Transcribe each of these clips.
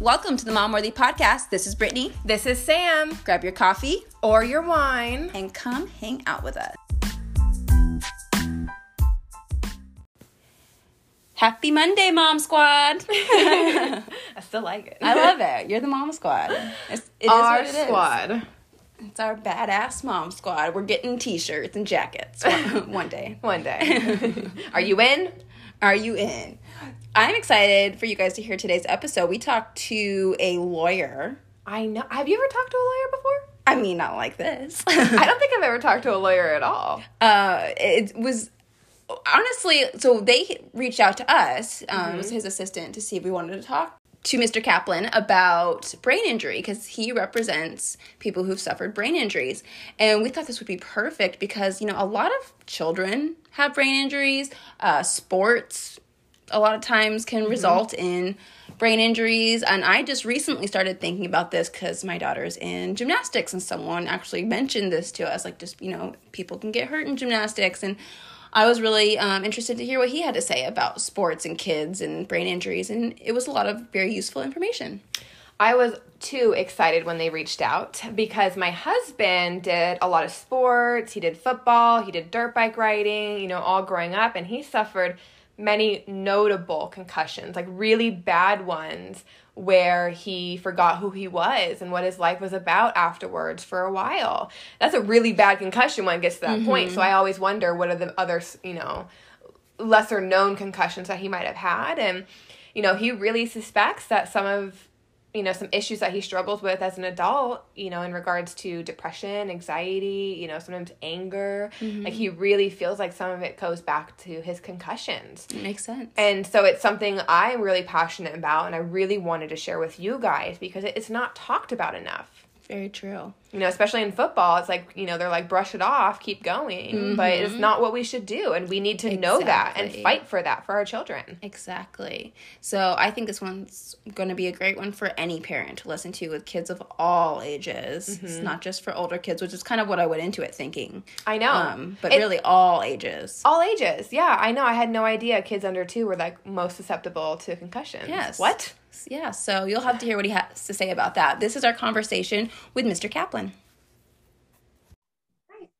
Welcome to the Mom Worthy Podcast. This is Brittany. This is Sam. Grab your coffee or your wine and come hang out with us. Happy Monday, Mom Squad. I still like it. I love it. You're the Mom Squad. It's, it our squad. Is. It's our badass mom squad. We're getting t-shirts and jackets one, one day. one day. Are you in? Are you in? I'm excited for you guys to hear today's episode. We talked to a lawyer. I know. Have you ever talked to a lawyer before? I mean, not like this. I don't think I've ever talked to a lawyer at all. Uh, it was honestly so they reached out to us. Um, mm-hmm. It was his assistant to see if we wanted to talk to Mr. Kaplan about brain injury because he represents people who've suffered brain injuries. And we thought this would be perfect because, you know, a lot of children have brain injuries. Uh, sports, a lot of times, can mm-hmm. result in brain injuries. And I just recently started thinking about this because my daughter's in gymnastics and someone actually mentioned this to us like, just, you know, people can get hurt in gymnastics. And I was really um, interested to hear what he had to say about sports and kids and brain injuries, and it was a lot of very useful information. I was too excited when they reached out because my husband did a lot of sports. He did football, he did dirt bike riding, you know, all growing up, and he suffered many notable concussions, like really bad ones where he forgot who he was and what his life was about afterwards for a while. That's a really bad concussion when it gets to that mm-hmm. point. So I always wonder what are the other, you know, lesser known concussions that he might have had. And, you know, he really suspects that some of you know some issues that he struggles with as an adult you know in regards to depression anxiety you know sometimes anger. Mm-hmm. like he really feels like some of it goes back to his concussions. It makes sense. And so it's something i'm really passionate about and i really wanted to share with you guys because it's not talked about enough very true. You know, especially in football, it's like, you know, they're like, brush it off, keep going. Mm-hmm. But it's not what we should do. And we need to exactly. know that and fight for that for our children. Exactly. So I think this one's going to be a great one for any parent to listen to with kids of all ages. Mm-hmm. It's not just for older kids, which is kind of what I went into it thinking. I know. Um, but it, really, all ages. All ages. Yeah, I know. I had no idea kids under two were like most susceptible to concussions. Yes. What? Yeah, so you'll have to hear what he has to say about that. This is our conversation with Mr. Kaplan. Great.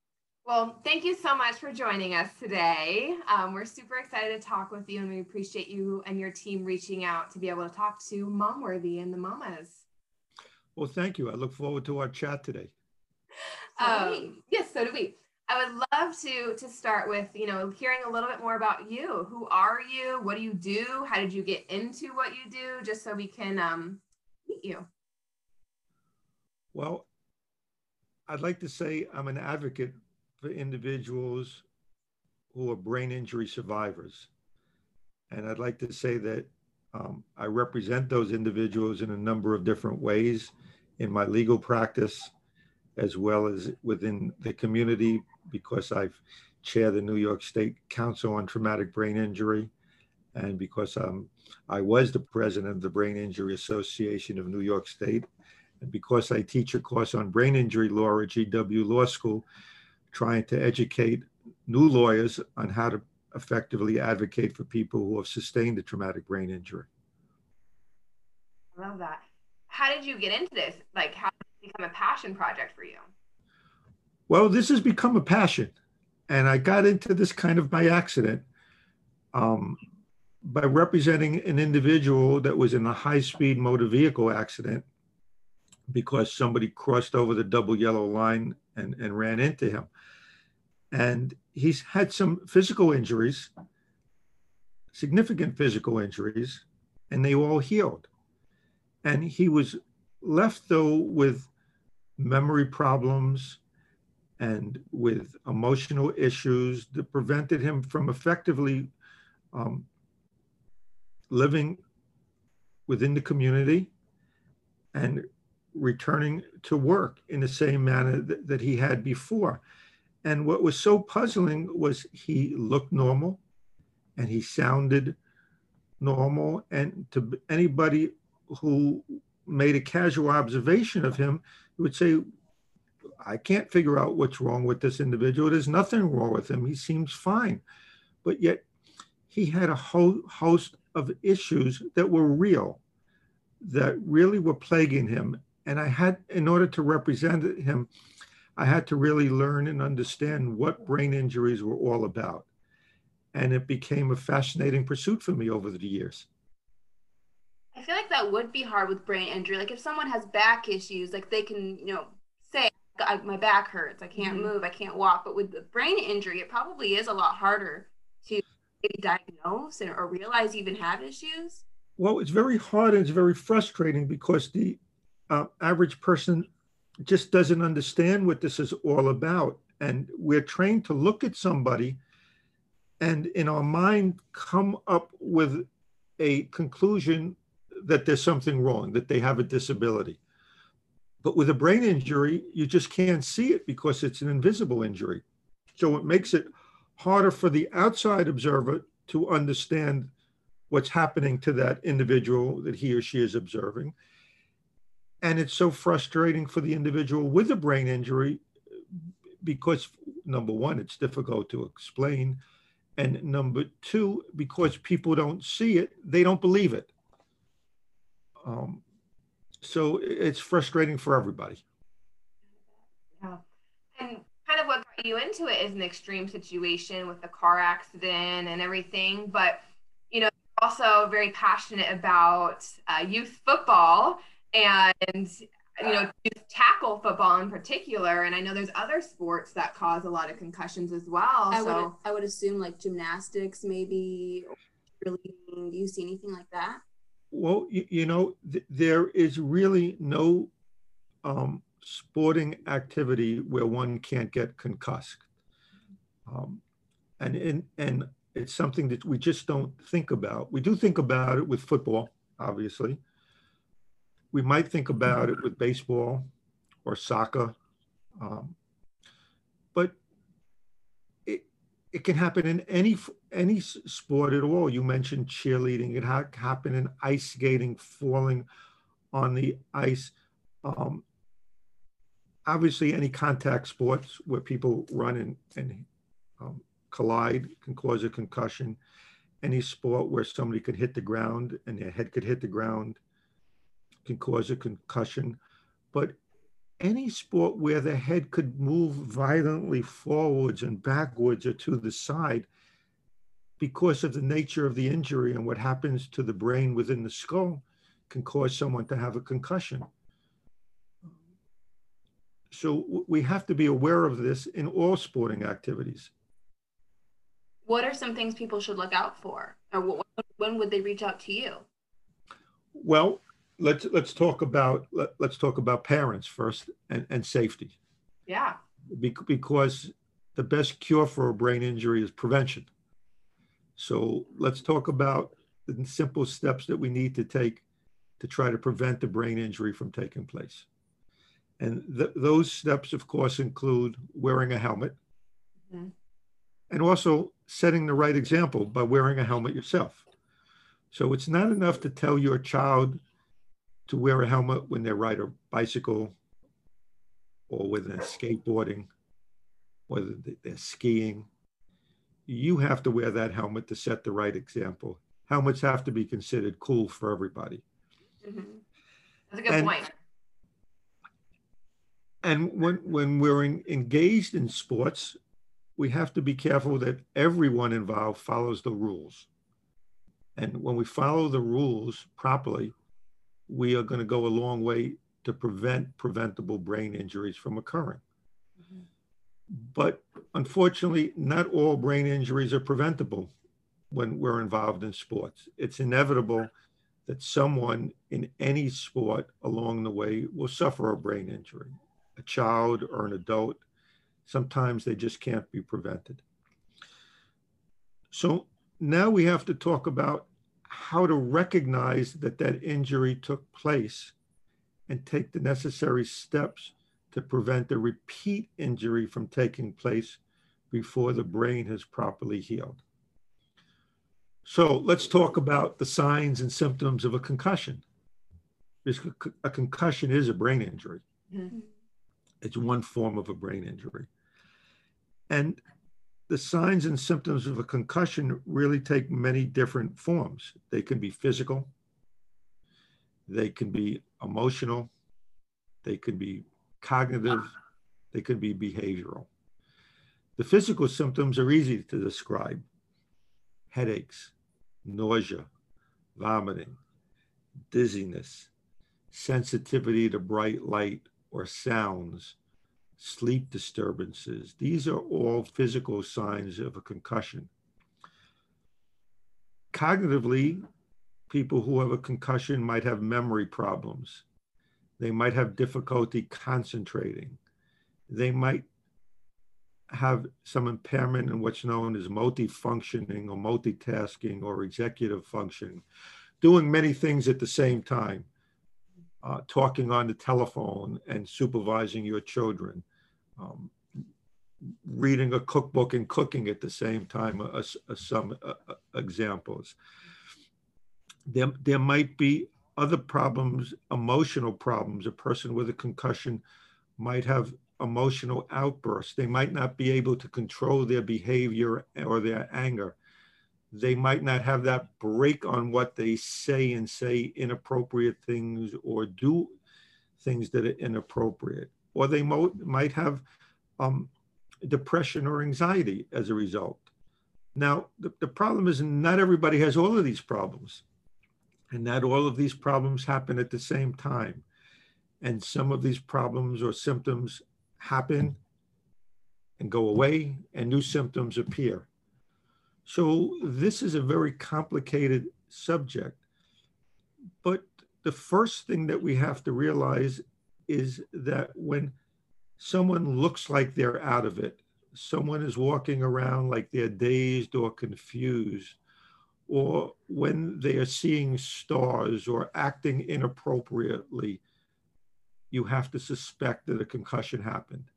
Well, thank you so much for joining us today. Um, we're super excited to talk with you, and we appreciate you and your team reaching out to be able to talk to Momworthy and the mamas. Well, thank you. I look forward to our chat today. Um, yes, so do we. I would love to to start with you know hearing a little bit more about you. Who are you? What do you do? How did you get into what you do? Just so we can um, meet you. Well, I'd like to say I'm an advocate for individuals who are brain injury survivors, and I'd like to say that um, I represent those individuals in a number of different ways in my legal practice as well as within the community because I've chair the New York State Council on Traumatic Brain Injury, and because um, I was the president of the Brain Injury Association of New York State, and because I teach a course on brain injury law at GW Law School, trying to educate new lawyers on how to effectively advocate for people who have sustained a traumatic brain injury. I love that. How did you get into this? Like, how did it become a passion project for you? Well, this has become a passion. And I got into this kind of by accident um, by representing an individual that was in a high speed motor vehicle accident because somebody crossed over the double yellow line and, and ran into him. And he's had some physical injuries, significant physical injuries, and they all healed. And he was left, though, with memory problems, and with emotional issues that prevented him from effectively um, living within the community and returning to work in the same manner that, that he had before. And what was so puzzling was he looked normal and he sounded normal. And to anybody who made a casual observation of him, would say, I can't figure out what's wrong with this individual. There's nothing wrong with him. He seems fine. But yet he had a whole host of issues that were real. that really were plaguing him. And I had, in order to represent him, I had to really learn and understand what brain injuries were all about. And it became a fascinating pursuit for me over the years. I feel like that would be hard with brain injury. Like if someone has back issues, like they can, you know, say my back hurts, I can't mm-hmm. move, I can't walk. But with the brain injury, it probably is a lot harder to diagnose and, or realize you even have issues. Well, it's very hard and it's very frustrating because the uh, average person just doesn't understand what this is all about. And we're trained to look at somebody and in our mind come up with a conclusion that there's something wrong, that they have a disability. But with a brain injury, you just can't see it because it's an invisible injury. So it makes it harder for the outside observer to understand what's happening to that individual that he or she is observing. And it's so frustrating for the individual with a brain injury because, number one, it's difficult to explain. And number two, because people don't see it, they don't believe it. Um, so it's frustrating for everybody. Yeah. And kind of what got you into it is an extreme situation with the car accident and everything. But, you know, also very passionate about uh, youth football and, you know, youth tackle football in particular. And I know there's other sports that cause a lot of concussions as well. I so would, I would assume like gymnastics, maybe. Really, do you see anything like that? Well, you, you know, th- there is really no um, sporting activity where one can't get concussed. Um, and, in, and it's something that we just don't think about. We do think about it with football, obviously. We might think about it with baseball or soccer. Um, but it can happen in any any sport at all. You mentioned cheerleading. It ha- happen in ice skating, falling on the ice. Um, obviously, any contact sports where people run and, and um, collide can cause a concussion. Any sport where somebody could hit the ground and their head could hit the ground can cause a concussion. But any sport where the head could move violently forwards and backwards or to the side because of the nature of the injury and what happens to the brain within the skull can cause someone to have a concussion. So we have to be aware of this in all sporting activities. What are some things people should look out for? Or when would they reach out to you? Well, let's let's talk about let, us talk about parents first and, and safety. Yeah. Be, because the best cure for a brain injury is prevention. So let's talk about the simple steps that we need to take to try to prevent the brain injury from taking place. And th- those steps, of course, include wearing a helmet mm-hmm. and also setting the right example by wearing a helmet yourself. So it's not enough to tell your child to wear a helmet when they ride a bicycle or when they're skateboarding, whether they're skiing. You have to wear that helmet to set the right example. Helmets have to be considered cool for everybody. Mm-hmm. That's a good and, point. And when, when we're in, engaged in sports, we have to be careful that everyone involved follows the rules. And when we follow the rules properly, we are going to go a long way to prevent preventable brain injuries from occurring. Mm-hmm. But unfortunately, not all brain injuries are preventable when we're involved in sports. It's inevitable that someone in any sport along the way will suffer a brain injury, a child or an adult. Sometimes they just can't be prevented. So now we have to talk about how to recognize that that injury took place and take the necessary steps to prevent a repeat injury from taking place before the brain has properly healed. So let's talk about the signs and symptoms of a concussion. A concussion is a brain injury. Mm-hmm. It's one form of a brain injury. And the signs and symptoms of a concussion really take many different forms. They can be physical, They can be emotional, they can be cognitive, they can be behavioral. The physical symptoms are easy to describe headaches, nausea, vomiting, dizziness, sensitivity to bright light or sounds, sleep disturbances. These are all physical signs of a concussion. Cognitively, people who have a concussion might have memory problems. They might have difficulty concentrating. They might have some impairment in what's known as multifunctioning or multitasking or executive functioning, doing many things at the same time, uh, talking on the telephone and supervising your children, um, reading a cookbook and cooking at the same time, uh, uh, some examples. There, there might be other problems, emotional problems. A person with a concussion might have emotional outbursts. They might not be able to control their behavior or their anger. They might not have that brake on what they say and say inappropriate things or do things that are inappropriate. Or they mo- might have um, depression or anxiety as a result. Now, the, the problem is not everybody has all of these problems, and not all of these problems happen at the same time. And some of these problems or symptoms happen and go away, and new symptoms appear. So, this is a very complicated subject. But the first thing that we have to realize is that when someone looks like they're out of it, someone is walking around like they're dazed or confused, or when they are seeing stars or acting inappropriately, you have to suspect that a concussion happened.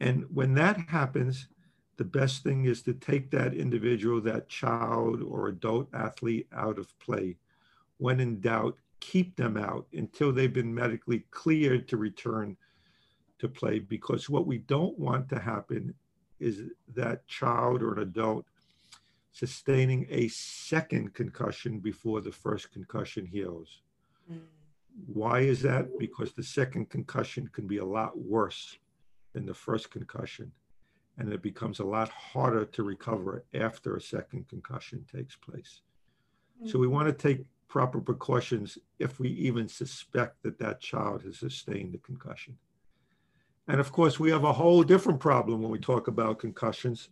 And when that happens, the best thing is to take that individual, that child or adult athlete out of play. When in doubt, keep them out until they've been medically cleared to return to play because what we don't want to happen is that child or an adult sustaining a second concussion before the first concussion heals. Mm. Why is that? Because the second concussion can be a lot worse than the first concussion, and it becomes a lot harder to recover after a second concussion takes place. Mm. So we want to take proper precautions if we even suspect that that child has sustained a concussion. And of course, we have a whole different problem when we talk about concussions.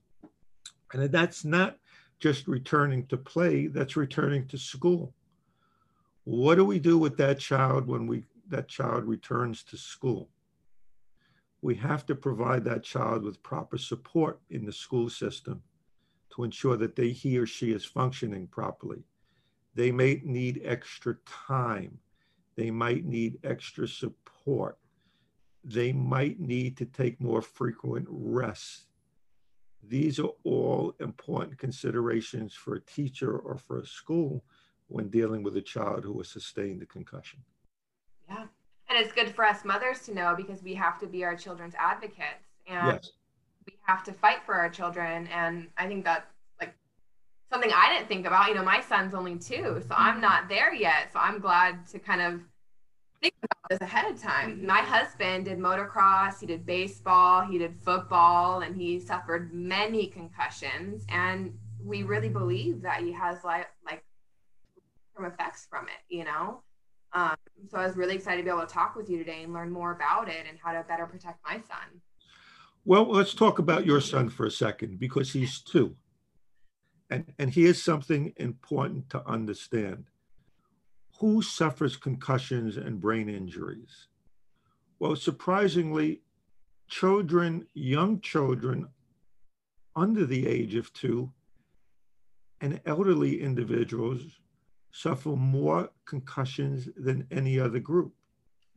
And that's not just returning to play, that's returning to school. What do we do with that child when we that child returns to school? We have to provide that child with proper support in the school system to ensure that they, he or she is functioning properly. They may need extra time. They might need extra support they might need to take more frequent rests. These are all important considerations for a teacher or for a school when dealing with a child who has sustained a concussion. Yeah. And it's good for us mothers to know because we have to be our children's advocates and yes. we have to fight for our children. And I think that's like something I didn't think about. You know, my son's only two, so I'm not there yet. So I'm glad to kind of think about this ahead of time. My husband did motocross, he did baseball, he did football, and he suffered many concussions. And we really believe that he has like like from effects from it, you know. Um, so I was really excited to be able to talk with you today and learn more about it and how to better protect my son. Well, let's talk about your son for a second because he's two. And, and here's something important to understand who suffers concussions and brain injuries? Well, surprisingly, children, young children under the age of two, and elderly individuals suffer more concussions than any other group.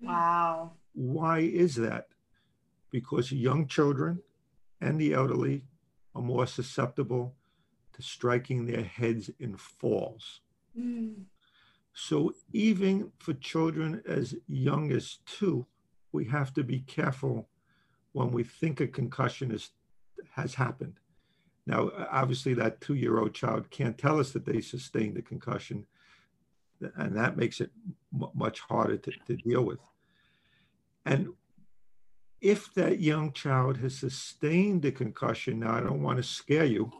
Wow. Why is that? Because young children and the elderly are more susceptible to striking their heads in falls. Mm. So even for children as young as two, we have to be careful when we think a concussion is, has happened. Now, obviously, that two year old child can't tell us that they sustained a concussion. And that makes it much harder to, to deal with. And if that young child has sustained a concussion, now I don't want to scare you,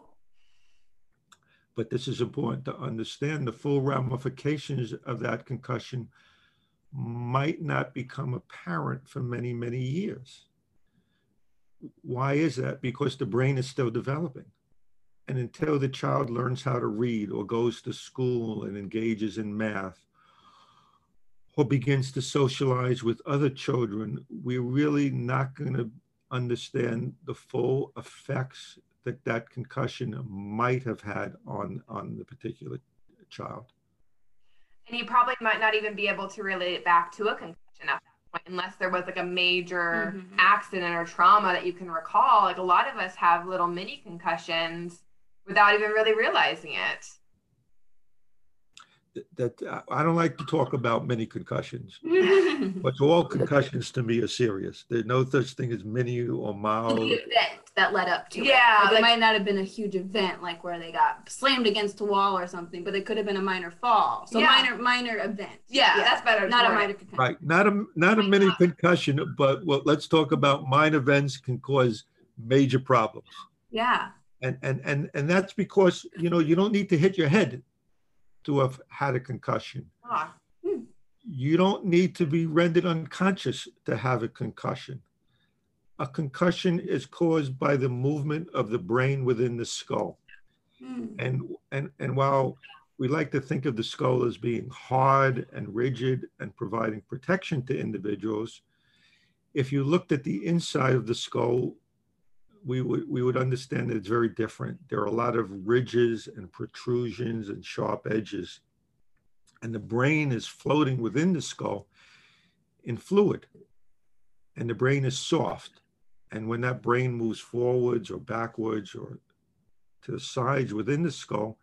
but this is important to understand the full ramifications of that concussion might not become apparent for many, many years. Why is that? Because the brain is still developing. And until the child learns how to read or goes to school and engages in math or begins to socialize with other children, we're really not going to understand the full effects that that concussion might have had on, on the particular child. And you probably might not even be able to relate it back to a concussion at that point, unless there was like a major mm-hmm. accident or trauma that you can recall. Like a lot of us have little mini concussions without even really realizing it that I don't like to talk about many concussions, but all concussions to me are serious. There's no such thing as mini or mild. The event that led up to yeah, it. Like, like, it might not have been a huge event, like where they got slammed against a wall or something, but it could have been a minor fall. So yeah. minor, minor event. Yeah, yeah, that's better. Not a minor concussion. Right, not a not a mini concussion, but well, let's talk about minor events can cause major problems. Yeah. And and and and that's because you know you don't need to hit your head to have had a concussion. Ah. Hmm. You don't need to be rendered unconscious to have a concussion. A concussion is caused by the movement of the brain within the skull. Hmm. And, and, and while we like to think of the skull as being hard and rigid and providing protection to individuals, if you looked at the inside of the skull, we would we would understand that it's very different. There are a lot of ridges and protrusions and sharp edges, and the brain is floating within the skull in fluid, and the brain is soft. And when that brain moves forwards or backwards or to the sides within the skull,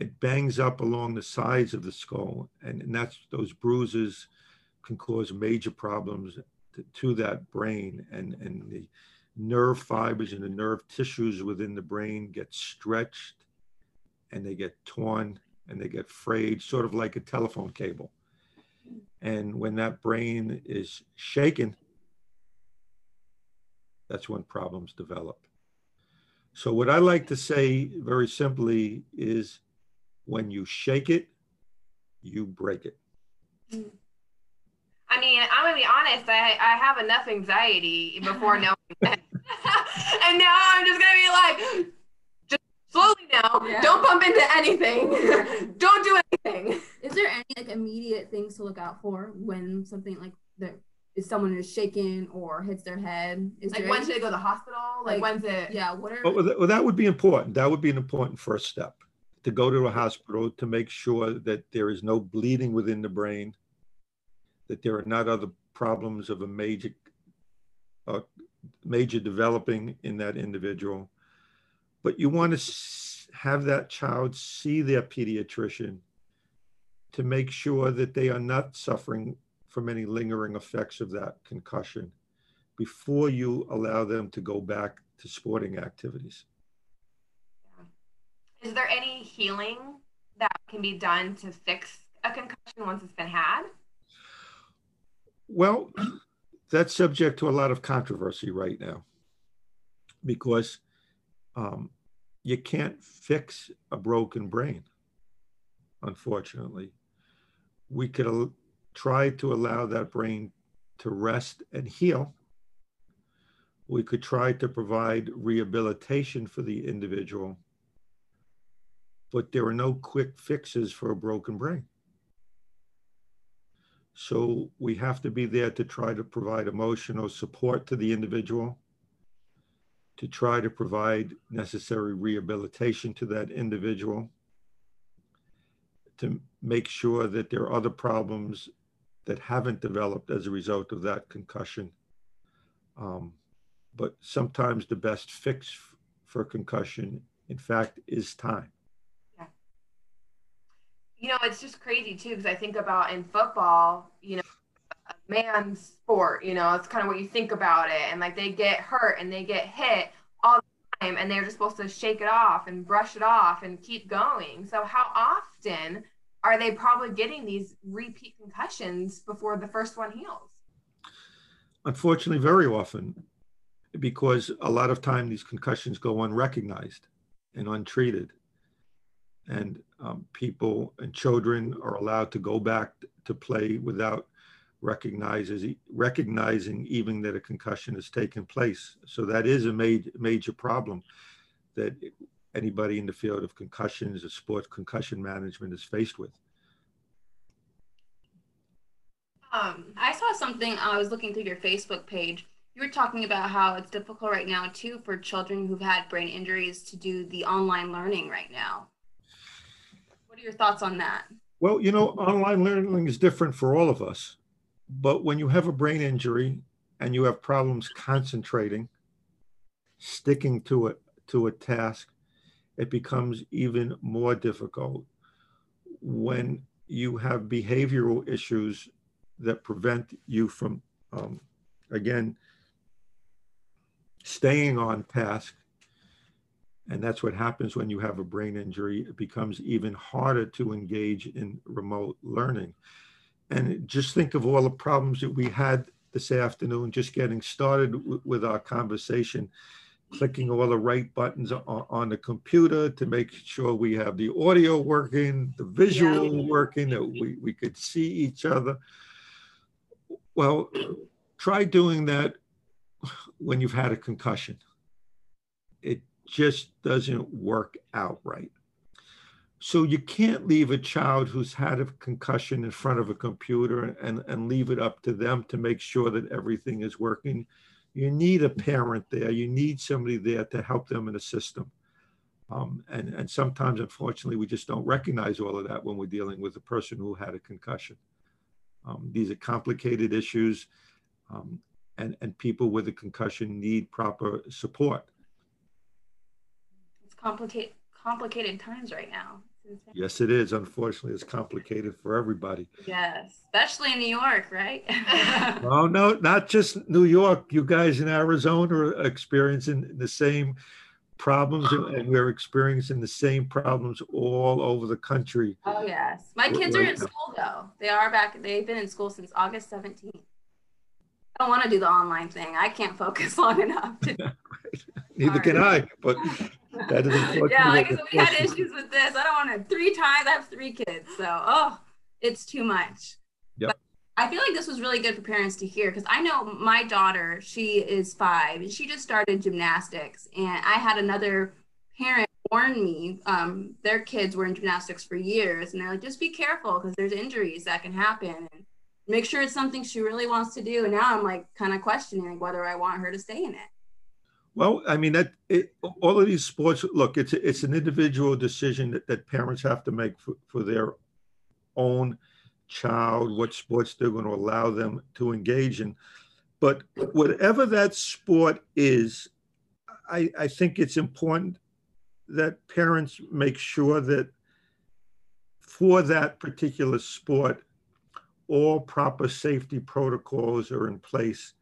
it bangs up along the sides of the skull, and, and that's those bruises can cause major problems to, to that brain and and the nerve fibers and the nerve tissues within the brain get stretched and they get torn and they get frayed, sort of like a telephone cable. And when that brain is shaken, that's when problems develop. So, what I like to say very simply is when you shake it, you break it. I mean, I'm gonna be honest. I I have enough anxiety before knowing that and now I'm just gonna be like, just slowly now. Yeah. Don't bump into anything. Don't do anything. Is there any like immediate things to look out for when something like that is someone is shaken or hits their head? Is like when should they go to the hospital? Like, like when's it? Yeah. What are? Well, that would be important. That would be an important first step to go to a hospital to make sure that there is no bleeding within the brain, that there are not other problems of a major uh, major developing in that individual. But you want to have that child see their pediatrician to make sure that they are not suffering from any lingering effects of that concussion before you allow them to go back to sporting activities. Is there any healing that can be done to fix a concussion once it's been had? Well, that's subject to a lot of controversy right now because um, you can't fix a broken brain, unfortunately. We could al- try to allow that brain to rest and heal. We could try to provide rehabilitation for the individual, but there are no quick fixes for a broken brain. So we have to be there to try to provide emotional support to the individual, to try to provide necessary rehabilitation to that individual, to make sure that there are other problems that haven't developed as a result of that concussion. Um, but sometimes the best fix for concussion, in fact, is time you know, it's just crazy too because I think about in football, you know, a man's sport, you know, it's kind of what you think about it. And like they get hurt and they get hit all the time and they're just supposed to shake it off and brush it off and keep going. So, how often are they probably getting these repeat concussions before the first one heals? Unfortunately, very often, because a lot of time these concussions go unrecognized and untreated. And um, people and children are allowed to go back to play without recognizes recognizing even that a concussion has taken place. So that is a major major problem that anybody in the field of concussions or sports concussion management is faced with. Um, I saw something. I was looking through your Facebook page. You were talking about how it's difficult right now too for children who've had brain injuries to do the online learning right now. What are your thoughts on that? Well, you know, online learning is different for all of us. But when you have a brain injury and you have problems concentrating, sticking to it to a task, it becomes even more difficult when you have behavioral issues that prevent you from, um, again, staying on task. And that's what happens when you have a brain injury. It becomes even harder to engage in remote learning. And just think of all the problems that we had this afternoon, just getting started with our conversation, clicking all the right buttons on, on, the computer to make sure we have the audio working, the visual yeah. working, that we, we could see each other. Well, try doing that when you've had a concussion. It just doesn't work out right. So you can't leave a child who's had a concussion in front of a computer and, and leave it up to them to make sure that everything is working. You need a parent there. You need somebody there to help them and assist them. Um, and, and sometimes, unfortunately, we just don't recognize all of that when we're dealing with a person who had a concussion. Um, these are complicated issues, um, and, and people with a concussion need proper support. Complicated complicated times right now. Yes, it is. Unfortunately, it's complicated for everybody. Yes, especially in New York, right? oh no, not just New York. You guys in Arizona are experiencing the same problems, and we're experiencing the same problems all over the country. Oh yes, my kids are in school though. They are back. They've been in school since August seventeenth. I don't want to do the online thing. I can't focus long enough. To- right. Neither can I, but that is yeah, like we had issues with this. I don't want to three times. I have three kids, so oh, it's too much. Yep. But I feel like this was really good for parents to hear because I know my daughter, she is five, and she just started gymnastics, and I had another parent warn me. Um, their kids were in gymnastics for years, and they're like, just be careful because there's injuries that can happen, and make sure it's something she really wants to do. And now I'm like kind of questioning whether I want her to stay in it. Well, I mean that it, all of these sports. Look, it's it's an individual decision that, that parents have to make for, for their own child, what sports they're going to allow them to engage in. But whatever that sport is, I, I think it's important that parents make sure that for that particular sport, all proper safety protocols are in place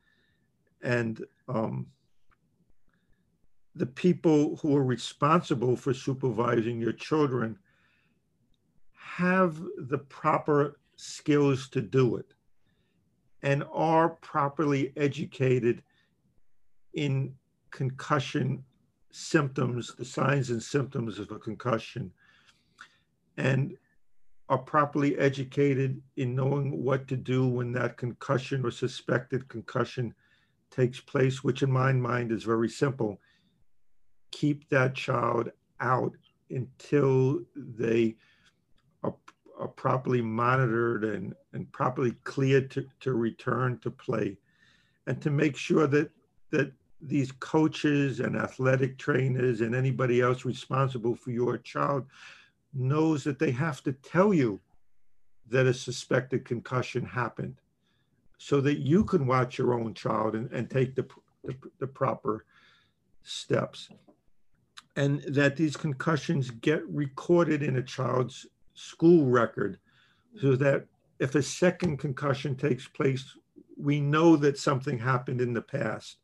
and um, the people who are responsible for supervising your children have the proper skills to do it and are properly educated in concussion symptoms, the signs and symptoms of a concussion, and are properly educated in knowing what to do when that concussion or suspected concussion takes place, which in my mind is very simple keep that child out until they are, are properly monitored and, and properly cleared to, to return to play. And to make sure that that these coaches and athletic trainers and anybody else responsible for your child knows that they have to tell you that a suspected concussion happened so that you can watch your own child and, and take the, the, the proper steps and that these concussions get recorded in a child's school record so that if a second concussion takes place, we know that something happened in the past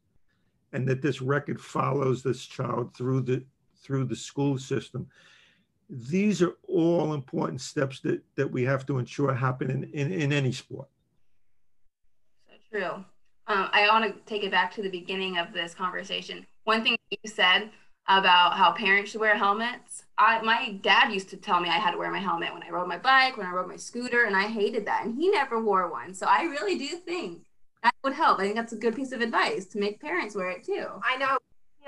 and that this record follows this child through the through the school system. these are all important steps that, that we have to ensure happen in, in, in any sport. So true. Um, I want to take it back to the beginning of this conversation. One thing you said about how parents should wear helmets. I, my dad used to tell me I had to wear my helmet when I rode my bike, when I rode my scooter, and I hated that. And he never wore one. So I really do think that would help. I think that's a good piece of advice to make parents wear it too. I know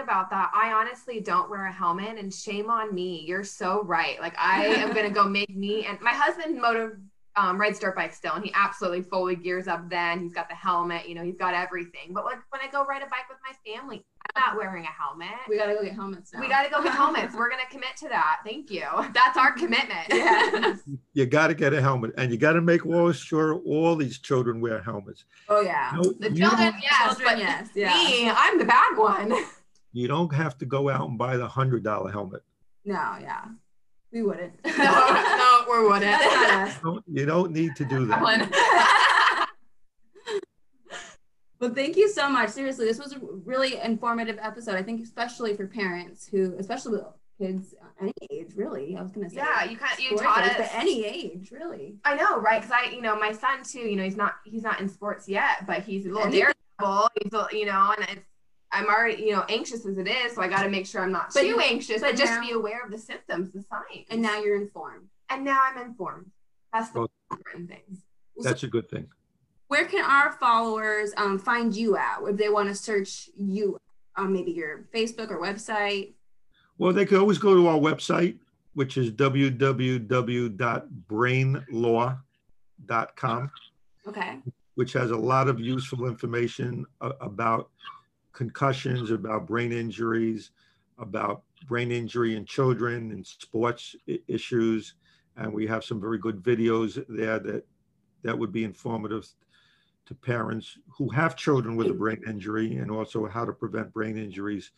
about that. I honestly don't wear a helmet and shame on me. You're so right. Like I am going to go make me and my husband motive um, rides dirt bike still and he absolutely fully gears up then. He's got the helmet, you know, he's got everything. But like when I go ride a bike with my family, I'm not wearing a helmet. We got to go get helmets now. We got to go get helmets. We're going to commit to that. Thank you. That's our commitment. Yeah. You got to get a helmet and you got to make sure all these children wear helmets. Oh yeah. No, the children, don't- yes, Children, but yes, yeah. me, I'm the bad one. You don't have to go out and buy the hundred dollar helmet. No, yeah. We wouldn't. no, no, we wouldn't. That's not us. Don't- You don't need to do that. Well, thank you so much. Seriously, this was a really informative episode. I think, especially for parents who, especially with kids any age, really. I was gonna say, Yeah, you kind you sports taught age, us. but any age, really. I know, right? Because I, you know, my son too. You know, he's not he's not in sports yet, but he's a little daredevil. He's, a- you know, and it's I'm already, you know, anxious as it is, so I got to make sure I'm not But too anxious, but but just now- be aware of the symptoms, the signs. And now you're informed. And now I'm informed. That's the Well- important thing. That's a good thing. Where can our followers um, find you at if they want to search you on maybe your Facebook or website? Well, they could always go to our website, which is www.brainlaw.com, Okay. which has a lot of useful information about concussions, about brain injuries, about brain injury in children and sports issues. And we have some very good videos there that that would be informative to parents who have children with a brain injury and also how to prevent brain injuries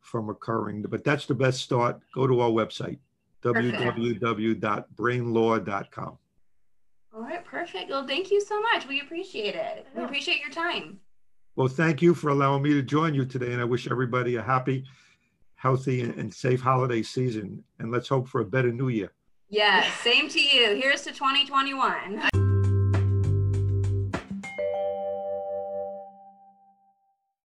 from occurring. But that's the best start. Go to our website, Perfect. www.brainlaw.com. All right. Perfect. Well, thank you so much. We appreciate it. We appreciate your time. Well, thank you for allowing me to join you today. And I wish everybody a happy, healthy, and, and safe holiday season. And let's hope for a better new year. Yes. Same to you. Here's to 2021.